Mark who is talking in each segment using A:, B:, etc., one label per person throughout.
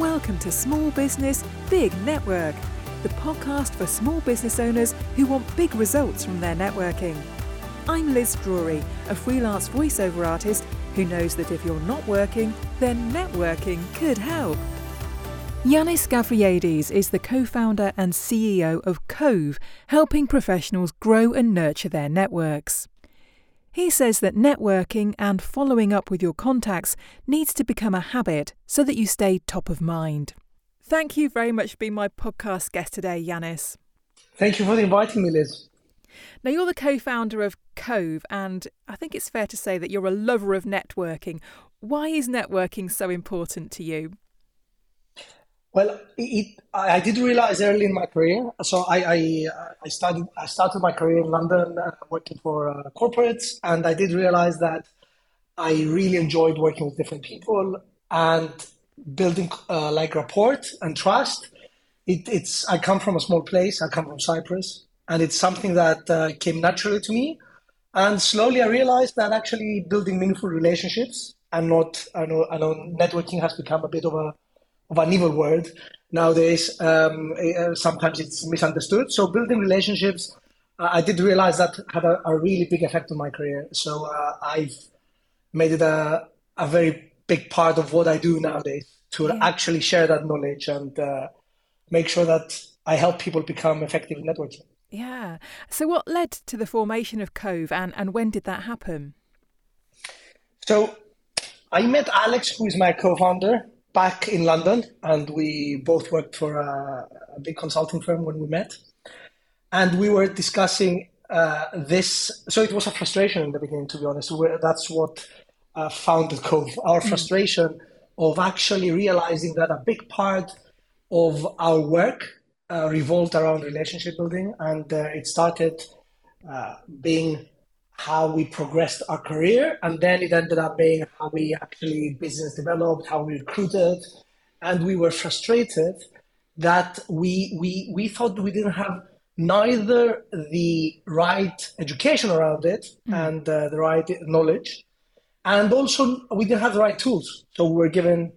A: Welcome to Small Business Big Network, the podcast for small business owners who want big results from their networking. I'm Liz Drury, a freelance voiceover artist who knows that if you're not working, then networking could help. Yiannis Gavrielides is the co founder and CEO of Covve, helping professionals grow and nurture their networks. He says that networking and following up with your contacts needs to become a habit so that you stay top of mind. Thank you very much for being my podcast guest today, Yiannis.
B: Thank you for inviting me, Liz.
A: Now, you're the co founder of Covve, and I think it's fair to say that you're a lover of networking. Why is networking so important to you?
B: Well, it, I did realize early in my career. So I, I, I started I started my career in London uh, working for uh, corporates, and I did realize that I really enjoyed working with different people and building uh, like rapport and trust. It, it's I come from a small place. I come from Cyprus, and it's something that uh, came naturally to me. And slowly, I realized that actually building meaningful relationships and not I know I know networking has become a bit of a of an evil world nowadays. Um, sometimes it's misunderstood. So building relationships, uh, I did realize that had a, a, really big effect on my career. So uh, I've made it a, a very big part of what I do nowadays to yeah. actually share that knowledge and uh, make sure that I help people become effective in networking.
A: Yeah. So what led to the formation of Covve and, and when did that happen?
B: So I met Alex, who is my co-founder, back in London, and we both worked for a, a big consulting firm when we met. And we were discussing uh, this. So it was a frustration in the beginning, to be honest. We're, that's what uh, founded Covve. Our mm. frustration mm. of actually realizing that a big part of our work uh, revolved around relationship building, and uh, it started uh, being how we progressed our career, and then it ended up being how we actually business developed, how we recruited, and we were frustrated that we we we thought we didn't have neither the right education around it mm. and uh, the right knowledge, and also we didn't have the right tools. So we were given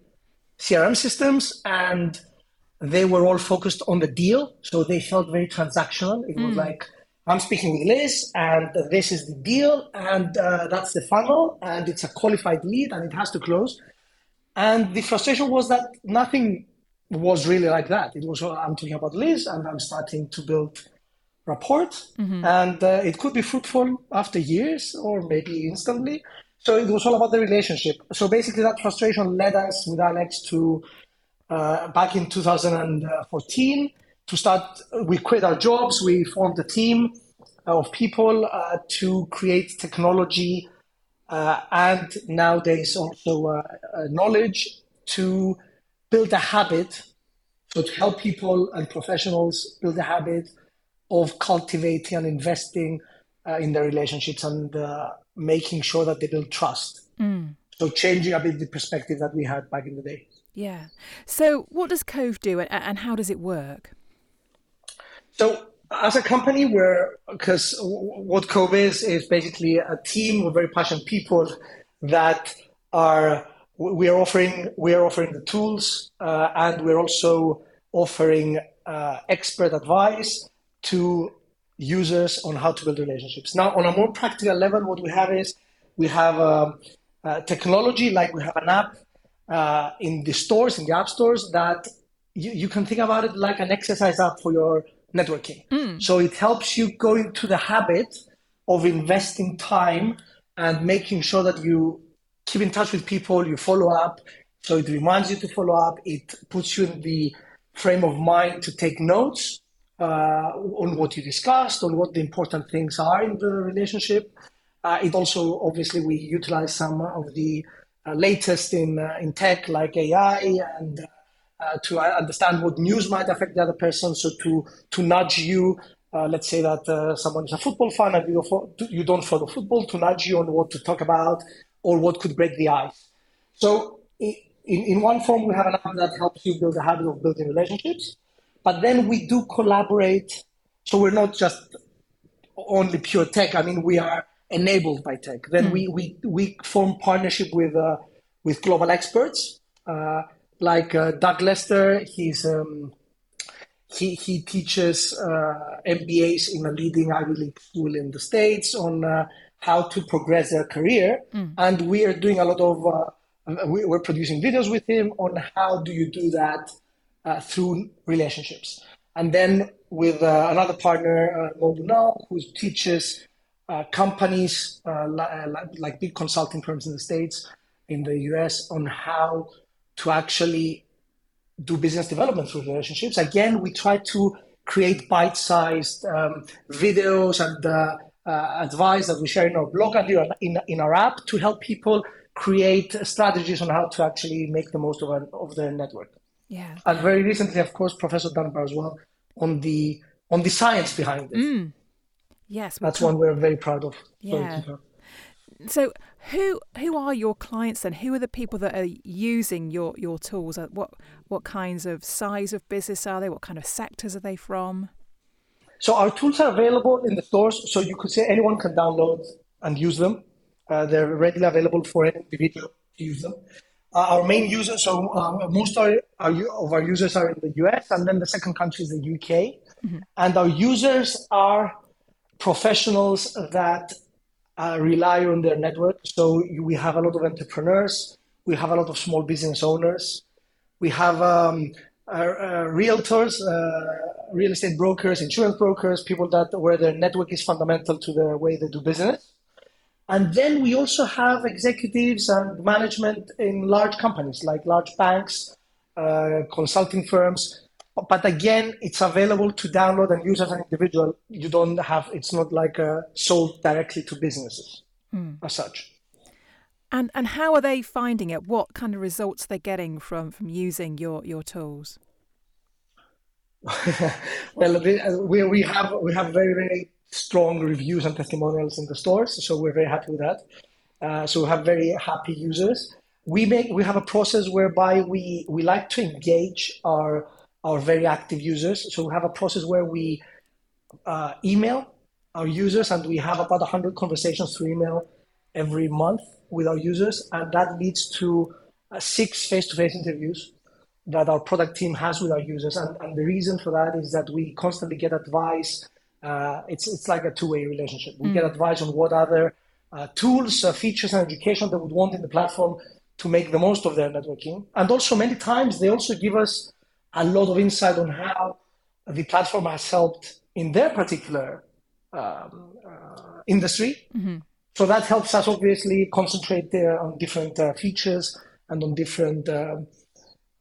B: CRM systems and they were all focused on the deal. So they felt very transactional. It mm. was hmm. like I'm speaking with Liz, and this is the deal, and uh, that's the funnel, and it's a qualified lead, and it has to close. And the frustration was that nothing was really like that. It was I'm talking about Liz, and I'm starting to build rapport, mm-hmm. and uh, it could be fruitful after years or maybe instantly. So it was all about the relationship. So basically, that frustration led us with Alex to uh, back in 2014 to start, we quit our jobs, we formed a team of people uh, to create technology uh, and nowadays also uh, uh, knowledge to build a habit, so to help people and professionals build a habit of cultivating and investing uh, in their relationships and uh, making sure that they build trust. Mm. So changing a bit the perspective that we had back in the day.
A: Yeah. So what does Covve do and how does it work?
B: So as a company, we're because what Covve is is basically a team of very passionate people that are we are offering we are offering the tools uh, and we're also offering uh, expert advice to users on how to build relationships. Now, on a more practical level, what we have is we have um, uh, technology like we have an app uh, in the stores in the app stores that you, you can think about it like an exercise app for your networking. Mm. So it helps you go into the habit of investing time and making sure that you keep in touch with people, you follow up. So it reminds you to follow up. It puts you in the frame of mind to take notes uh, on what you discussed, on what the important things are in the relationship. Uh, it also, obviously, we utilize some of the uh, latest in uh, in tech like AI and uh, uh, to understand what news might affect the other person. So to to nudge you, uh, let's say that uh, someone is a football fan and you, you don't follow football, to nudge you on what to talk about or what could break the ice. So in, in one form, we have an app that helps you build a habit of building relationships, but then we do collaborate. So we're not just only pure tech. I mean, we are enabled by tech. Then mm. we, we, we form partnership with, uh, with global experts. Like uh, Doug Lester. He's um, he he teaches uh, MBAs in a leading Ivy League school in the states on uh, how to progress their career, mm. and we are doing a lot of. Uh, we, are producing videos with him on how do you do that uh, through relationships, and then with uh, another partner, uh, Mo who teaches uh, companies uh, like, like big consulting firms in the states, in the US, on how to actually do business development through relationships. Again, we try to create bite-sized um, videos and uh, uh, advice that we share in our blog and in, in our app to help people create strategies on how to actually make the most of, our, of their network.
A: Yeah.
B: And very recently, of course, Professor Dunbar as well on the on the science behind it.
A: Mm. Yes,
B: that's one we're very proud of.
A: Yeah. So, who who are your clients then? Who are the people that are using your your tools? Uh, what what kinds of size of business are they? What kind of sectors are they from?
B: So our tools are available in the stores. So you could say anyone can download and use them. Uh, they're readily available for any individual to use them. Uh, our main users, so uh, most our, our, of our users are in the US, and then the second country is the UK. Mm-hmm. And our users are professionals that uh, rely on their network. So we have a lot of entrepreneurs, we have a lot of small business owners, we have um, uh, uh, realtors, uh, real estate brokers, insurance brokers, people that where their network is fundamental to the way they do business. And then we also have executives and management in large companies like large banks, uh, consulting firms, but again, it's available to download and use as an individual. You don't have, it's not like uh, sold directly to businesses mm. as such.
A: And, and how are they finding it? What kind of results they're getting from, from using your, your tools?
B: well, we, we have we have very very strong reviews and testimonials in the stores, so we're very happy with that. Uh, so we have very happy users. We make we have a process whereby we we like to engage our our very active users. So we have a process where we uh, email our users and we have about 100 conversations through email every month with our users. And that leads to uh, six face to face interviews that our product team has with our users. And, and the reason for that is that we constantly get advice. Uh, it's, it's like a two way relationship. We mm. get advice on what other uh, tools, uh, features, and education they would want in the platform to make the most of their networking. And also, many times, they also give us a lot of insight on how the platform has helped in their particular um, uh, industry. Mm-hmm. So that helps us obviously concentrate there on different uh, features and on different uh,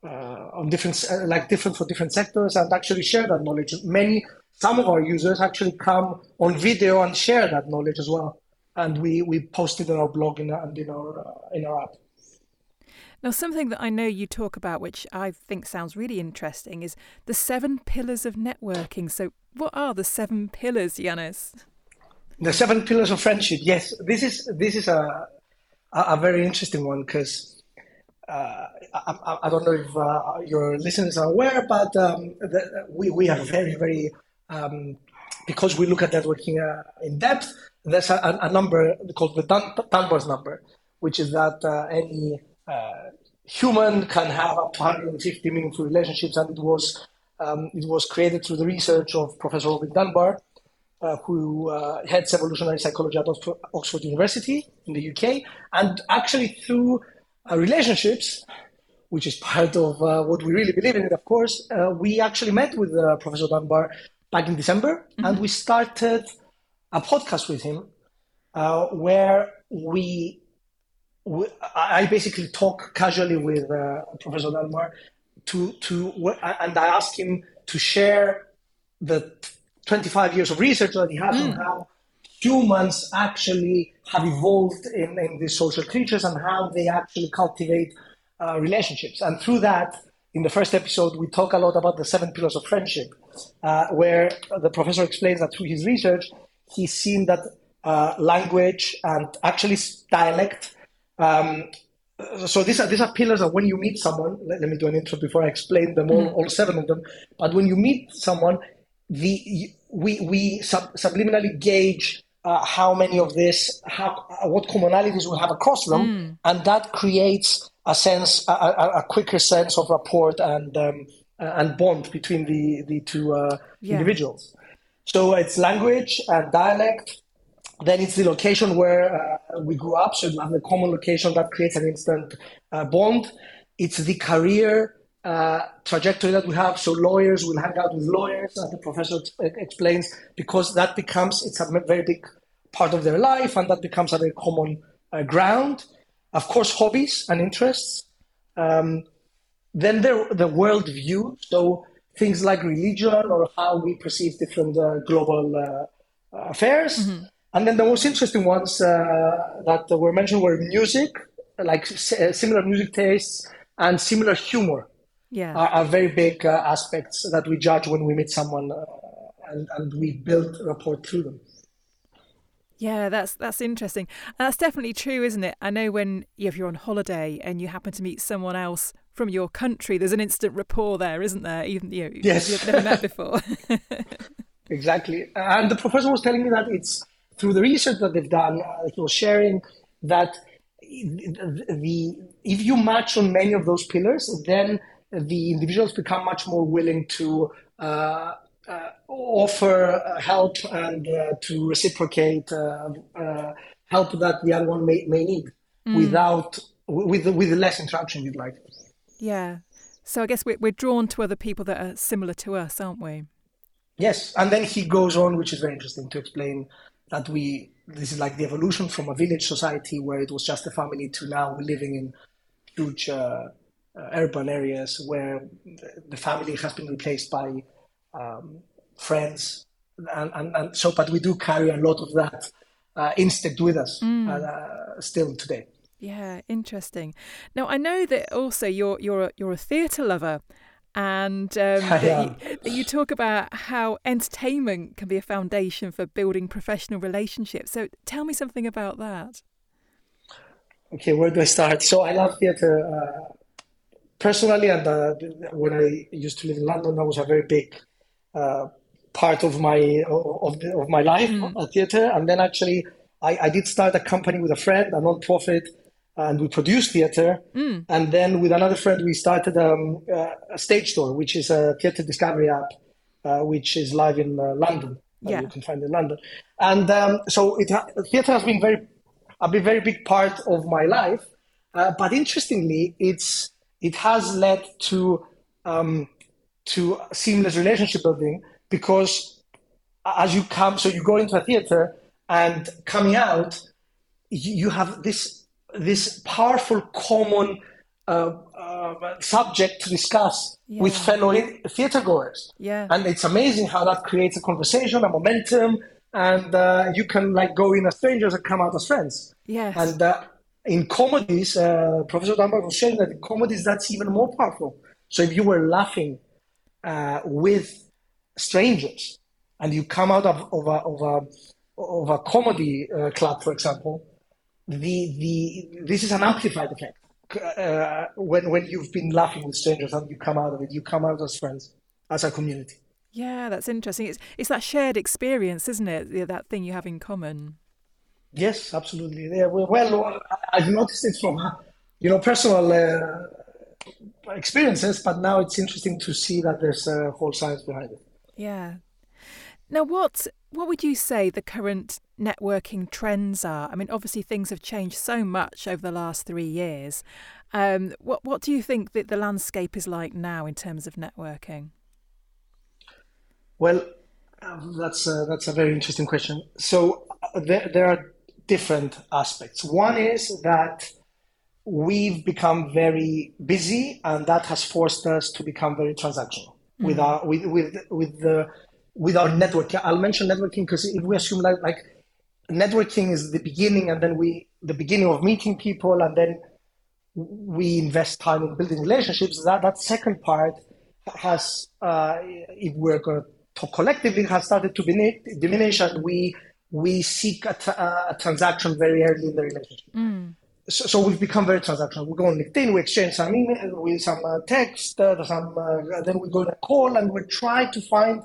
B: uh on different uh, like different for different sectors and actually share that knowledge. Many some of our users actually come on video and share that knowledge as well, and we we post it in our blog and in our uh, in our app.
A: Now, something that I know you talk about, which I think sounds really interesting, is the seven pillars of networking. So, what are the seven pillars, Yiannis?
B: The seven pillars of friendship. Yes, this is this is a a, very interesting one because uh, I, I, don't know if uh, your listeners are aware, but um, the, we we are very very um, because we look at networking uh, in depth. There's a, a, number called the Dunbar's number, which is that uh, any uh, human can have up to 150 meaningful relationships, and it was um, it was created through the research of Professor Robin Dunbar, uh, who uh, heads evolutionary psychology at Oxford University in the UK, and actually through uh, relationships, which is part of uh, what we really believe in. Of course, uh, we actually met with uh, Professor Dunbar back in December, mm-hmm. and we started a podcast with him where we I basically talk casually with uh, Professor Dunbar to to and I ask him to share the 25 years of research that he has mm. on how humans actually have evolved in, in these social creatures and how they actually cultivate uh, relationships. And through that, in the first episode, we talk a lot about the seven pillars of friendship, uh, where the professor explains that through his research, he's seen that uh, language and actually dialect um, so these are these are pillars of when you meet someone. Let, let me do an intro before I explain them all, mm. all seven of them. But when you meet someone, the we we sub, subliminally gauge uh, how many of this, how, uh, what commonalities we have across them, mm. and that creates a sense, a, a, a, quicker sense of rapport and um, and bond between the the two uh, yeah. individuals. So it's language and dialect. Then it's the location where uh, we grew up. So you have the common location that creates an instant uh, bond. It's the career uh, trajectory that we have. So lawyers will hang out with lawyers, as the professor explains, because that becomes it's a very big part of their life, and that becomes a very common uh, ground. Of course, hobbies and interests. Um, then the the world view. So things like religion or how we perceive different uh, global uh, affairs. Mm-hmm. And then the most interesting ones uh, that were mentioned were music, like similar music tastes and similar humor
A: yeah.
B: are, are very big uh, aspects that we judge when we meet someone uh, and, and we build rapport through them.
A: Yeah, that's that's interesting. that's definitely true, isn't it? I know when if you're on holiday and you happen to meet someone else from your country, there's an instant rapport there, isn't there? Even you know,
B: yes.
A: you've never met before.
B: exactly. And the professor was telling me that it's through the research that they've done, uh, he was sharing that the, the if you match on many of those pillars, then the individuals become much more willing to uh, uh, offer uh, help and uh, to reciprocate uh, uh, help that the other one may, may need mm. without with with less interaction you'd like.
A: Yeah. So i guess we're, we're drawn to other people that are similar to us aren't we?
B: Yes. And then he goes on which is very interesting to explain that we this is like the evolution from a village society where it was just a family to now we're living in huge uh, urban areas where the family has been replaced by um, friends, and, and, and, so but we do carry a lot of that uh, instinct with us mm. uh, still today.
A: Yeah, interesting. Now I know that also you're you're a, you're a theatre lover, and um, that, you, that you talk about how entertainment can be a foundation for building professional relationships. So tell me something about that.
B: Okay, where do I start? So I love theatre uh, personally, and uh, when I used to live in London, that was a very big uh, part of my of, of my life mm. theatre. And then actually, I, I, did start a company with a friend, a non-profit, and we produced theatre. Mm. And then with another friend, we started um, uh, a stage door, which is a theatre discovery app, uh, which is live in uh, London.
A: Yeah.
B: you can find in London. And um, so it ha- theatre has been very a very big part of my life. Uh, but interestingly, it's it has led to um, to seamless relationship building because as you come, so you go into a theater and coming out, you, have this this powerful common uh, uh, subject to discuss yeah. with fellow theater goers.
A: Yeah.
B: And it's amazing how that creates a conversation, a momentum, and uh, you can like go in as strangers and come out as friends.
A: Yes.
B: And uh, in comedies, uh, Professor Dunbar was saying that in comedies that's even more powerful. So if you were laughing uh, with strangers and you come out of, of, a, of, a, of a comedy uh, club, for example, the, the, this is an amplified effect. Uh, when, when you've been laughing with strangers and you come out of it, you come out as friends, as a community.
A: Yeah, that's interesting. It's, it's that shared experience, isn't it? That thing you have in common.
B: Yes, absolutely. Yeah, well, I've noticed it from you know personal uh, experiences, but now it's interesting to see that there's a whole science behind it.
A: Yeah. Now, what what would you say the current networking trends are? I mean, obviously things have changed so much over the last three years. Um, what what do you think that the landscape is like now in terms of networking?
B: Well, um, that's a, that's a very interesting question. So uh, there, there are different aspects. One is that we've become very busy, and that has forced us to become very transactional mm. with our with with with the with our network. I'll mention networking because if we assume like, like networking is the beginning, and then we the beginning of meeting people, and then we invest time in building relationships. That that second part has, uh, if we're going to talk collectively, has started to diminish, and we we seek a, a transaction very early in the relationship. Mm. So, so, we've become very transactional. We go on LinkedIn, we exchange some email, with some uh, text, uh, some, uh, then we go on a call, and we try to find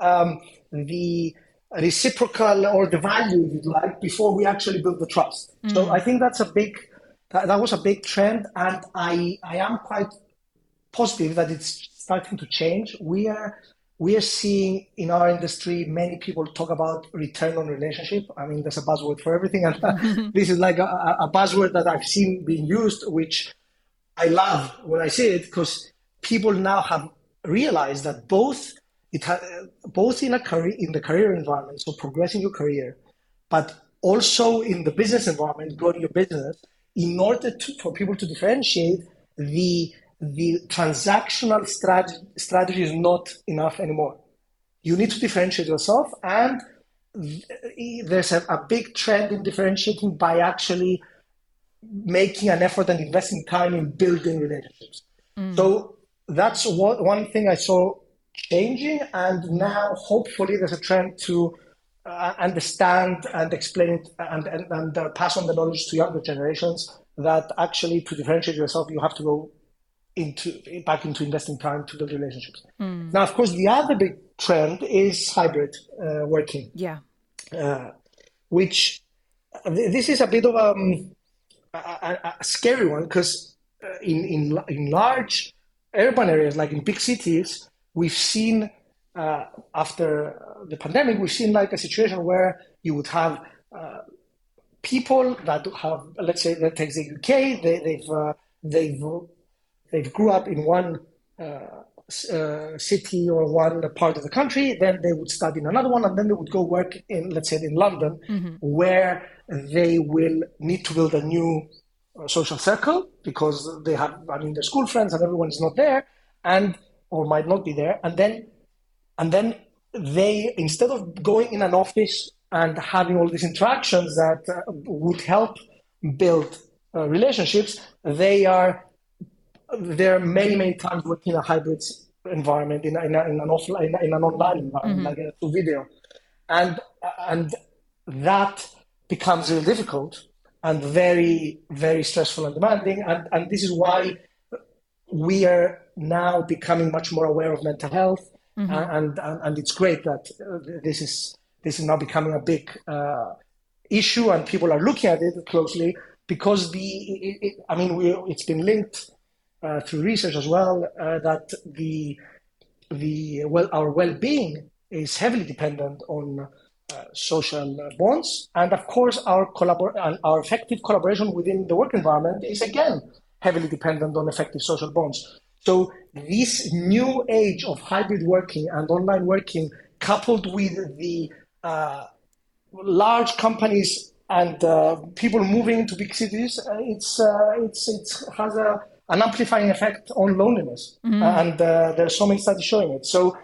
B: um, the reciprocal or the value, if you like, before we actually build the trust. Mm. So I think that's a big, that, that was a big trend. And I, I am quite positive that it's starting to change. We are, we are seeing in our industry many people talk about return on relationship. I mean, there's a buzzword for everything, and this is like a, a, buzzword that I've seen being used, which I love when I see it because people now have realized that both it ha- both in a career in the career environment, so progressing your career, but also in the business environment, growing your business. In order to, for people to differentiate, the the transactional strategy, strategy is not enough anymore. You need to differentiate yourself, and there's a, a big trend in differentiating by actually making an effort and investing time in building relationships. Mm. So that's what, one thing I saw changing, and now hopefully there's a trend to uh, understand and explain it and, and, and uh, pass on the knowledge to younger generations that actually to differentiate yourself, you have to go into back into investing time to build relationships. Mm. Now, of course, the other big trend is hybrid uh, working.
A: Yeah,
B: uh, which this is a bit of um, a, a, a scary one because uh, in in in large urban areas like in big cities, we've seen uh, after the pandemic, we've seen like a situation where you would have uh, people that have, let's say, that takes the UK, they, have they've they've they grew up in one uh, uh, city or one part of the country, then they would study in another one, and then they would go work in, let's say, in London, mm-hmm. where they will need to build a new uh, social circle because they have, I mean, their school friends and everyone is not there, and or might not be there, and then, and then they instead of going in an office and having all these interactions that uh, would help build uh, relationships, they are there many, many times working in a hybrid environment, in, in, a, in an offline, in an online environment, mm-hmm. like a video, and and that becomes really difficult and very, very stressful and demanding, and and this is why we are now becoming much more aware of mental health, mm-hmm. and, and and it's great that uh, this is this is now becoming a big uh, issue, and people are looking at it closely because the it, it, I mean we, it's been linked uh, through research as well uh, that the the well our well-being is heavily dependent on uh, social bonds, and of course our collabor- our effective collaboration within the work environment is again heavily dependent on effective social bonds. So this new age of hybrid working and online working, coupled with the uh, large companies and uh, people moving to big cities, uh, it's it's it has a an amplifying effect on loneliness. Mm-hmm. And uh, there's so many studies showing it. So,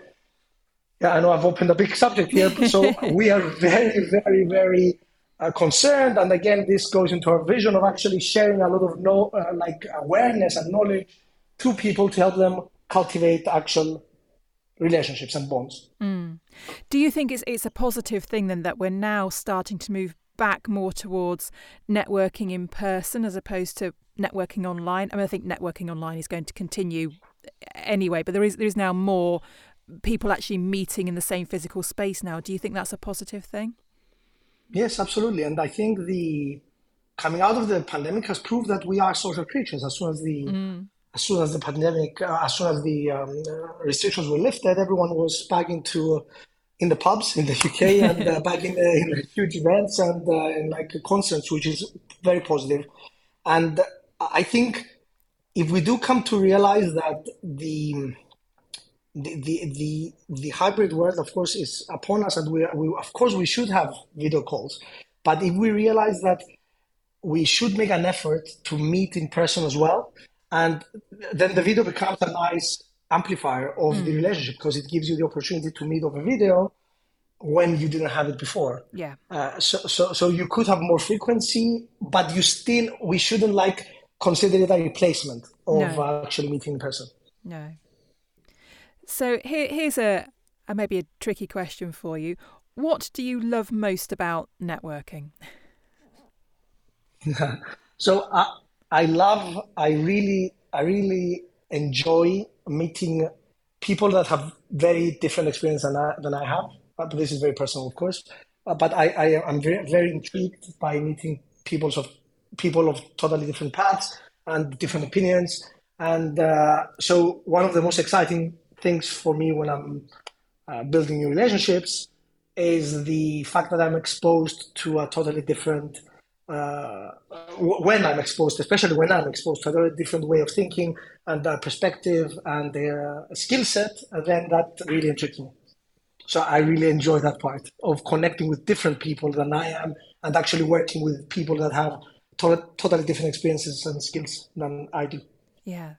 B: yeah, I know I've opened a big subject here. so we are very, very, very uh, concerned. And again, this goes into our vision of actually sharing a lot of no, uh, like awareness and knowledge to people to help them cultivate actual relationships and bonds.
A: Mm. Do you think it's it's a positive thing then that we're now starting to move back more towards networking in person as opposed to networking online. I mean, I think networking online is going to continue anyway, but there is there is now more people actually meeting in the same physical space now. Do you think that's a positive thing?
B: Yes, absolutely. And I think the coming out of the pandemic has proved that we are social creatures. As soon as the mm. As soon as the pandemic, uh, as soon as the um, restrictions were lifted, everyone was back into in the pubs in the UK and uh, back in, the, in huge events and uh, in like concerts, which is very positive. And I think if we do come to realize that the the, the the the hybrid world, of course, is upon us, and we, we of course we should have video calls. But if we realize that we should make an effort to meet in person as well, and then the video becomes a nice amplifier of mm. the relationship because it gives you the opportunity to meet over video when you didn't have it before.
A: Yeah.
B: Uh, so, so, so you could have more frequency, but you still, we shouldn't like consider it a replacement of no. actually meeting in person.
A: No. So here, here's a, a maybe a tricky question for you. What do you love most about networking?
B: so I, I love, I really, I really enjoy meeting people that have very different experience than I, than I have. but this is very personal, of course. Uh, but I, I am very, very intrigued by meeting people of people of totally different paths and different opinions. And uh, so, one of the most exciting things for me when I'm uh, building new relationships is the fact that I'm exposed to a totally different. Uh, when I'm exposed, especially when I'm exposed to a very different way of thinking and a perspective and their skill set, then that really intrigues me. So I really enjoy that part of connecting with different people than I am and actually working with people that have to- totally different experiences and skills than I do.
A: Yeah.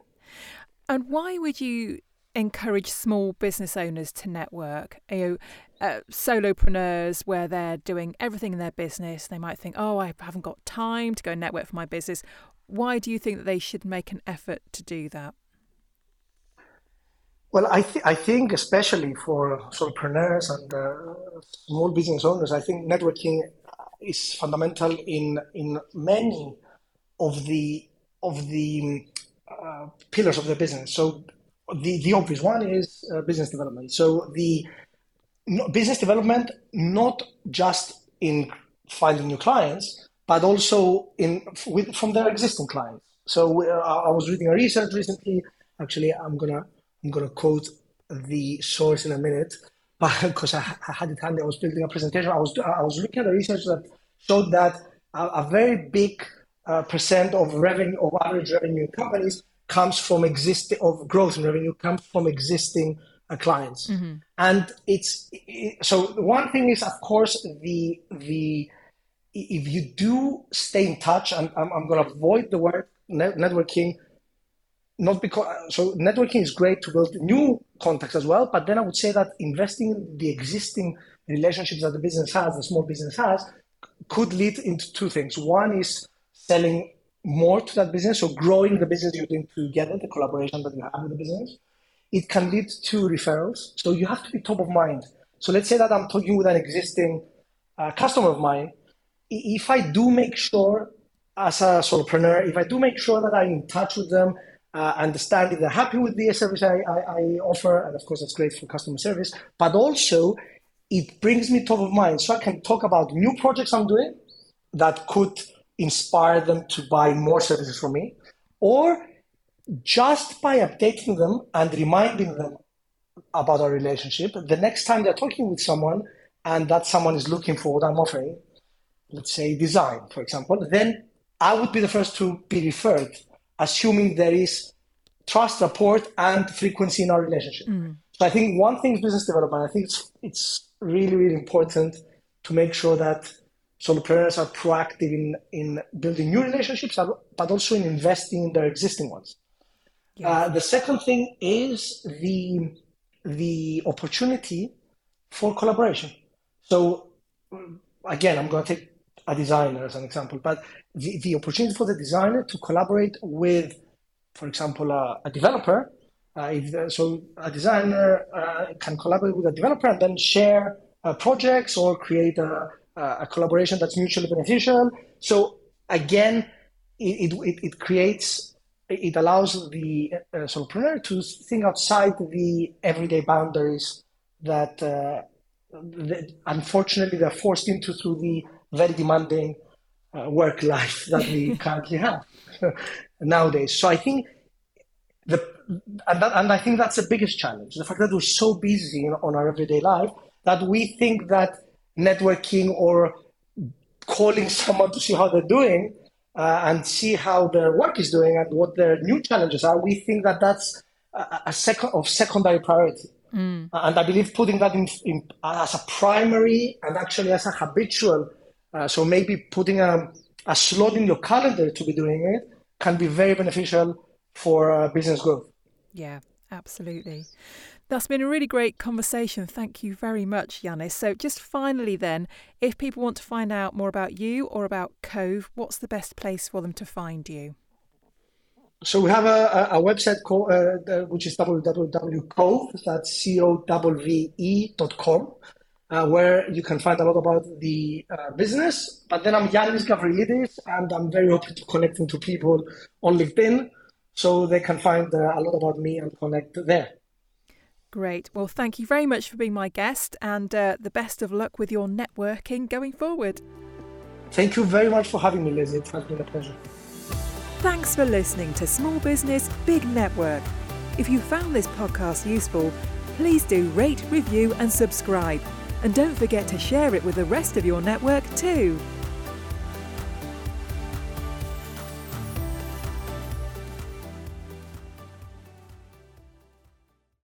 A: And why would you encourage small business owners to network? You know, uh, solopreneurs where they're doing everything in their business, they might think, oh, I haven't got time to go network for my business. Why do you think that they should make an effort to do that?
B: Well, I, th- I think especially for solopreneurs and uh, small business owners, I think networking is fundamental in in many of the of the uh, pillars of the business. So the the obvious one is uh, business development. So the no, business development not just in finding new clients, but also in with, from their existing clients. So uh, I was reading a research recently. Actually, I'm gonna I'm to quote the source in a minute, but because I, I, had it handy, I was building a presentation. I was I was looking at the research that showed that a, a very big uh, percent of revenue of average revenue companies comes from existing of growth in revenue comes from existing uh, clients, mm-hmm. and it's it, so one thing is of course the the if you do stay in touch, and I'm, I'm going to avoid the word networking not because so networking is great to build new contacts as well but then i would say that investing in the existing relationships that the business has the small business has could lead into two things one is selling more to that business or growing the business you're doing together the collaboration that you have with the business it can lead to referrals. So you have to be top of mind. So let's say that i'm talking with an existing uh, customer of mine. If i do make sure as a solopreneur if i do make sure that i'm in touch with them uh, understand if they're happy with the service I, I, I, offer, and of course that's great for customer service. But also, it brings me top of mind, so I can talk about new projects I'm doing that could inspire them to buy more services from me, or just by updating them and reminding them about our relationship, the next time they're talking with someone and that someone is looking for what I'm offering, let's say design, for example, then I would be the first to be referred assuming there is trust, rapport, and frequency in our relationship. Mm. So I think one thing is business development. I think it's it's really really important to make sure that solopreneurs are proactive in in building new relationships, but also in investing in their existing ones. Yes. Uh, the second thing is the the opportunity for collaboration. So again, I'm going to take a designer as an example, but the, the opportunity for the designer to collaborate with, for example, a, a developer. Uh, if, so a designer uh, can collaborate with a developer and then share uh, projects or create a, a, collaboration that's mutually beneficial. So again, it, it, it creates, it allows the uh, solopreneur to think outside the everyday boundaries that, uh, that unfortunately they're forced into through the very demanding uh, work life that we currently have nowadays. So I think the and, that, and I think that's the biggest challenge: the fact that we're so busy on our everyday life that we think that networking or calling someone to see how they're doing uh, and see how their work is doing and what their new challenges are, we think that that's a, a second of secondary priority. Mm. And I believe putting that in, in, as a primary and actually as a habitual uh, so maybe putting a, a slot in your calendar to be doing it can be very beneficial for uh, business growth.
A: Yeah, absolutely. That's been a really great conversation. Thank you very much, Yiannis. So, just finally, then, if people want to find out more about you or about Covve, what's the best place for them to find you?
B: So we have a, a website called, uh, which is www.covve, that's C-O-V-V-E.com uh, where you can find a lot about the uh, business. But then I'm Yiannis Gavrielides, and I'm very open to connecting to people on LinkedIn, so they can find uh, a lot about me and connect there.
A: Great. Well, thank you very much for being my guest and uh, the best of luck with your networking going forward.
B: Thank you very much for having me, Liz. It has been a pleasure.
A: Thanks for listening to Small Business Big Network. If you found this podcast useful, please do rate, review, and subscribe. And don't forget to share it with the rest of your network too.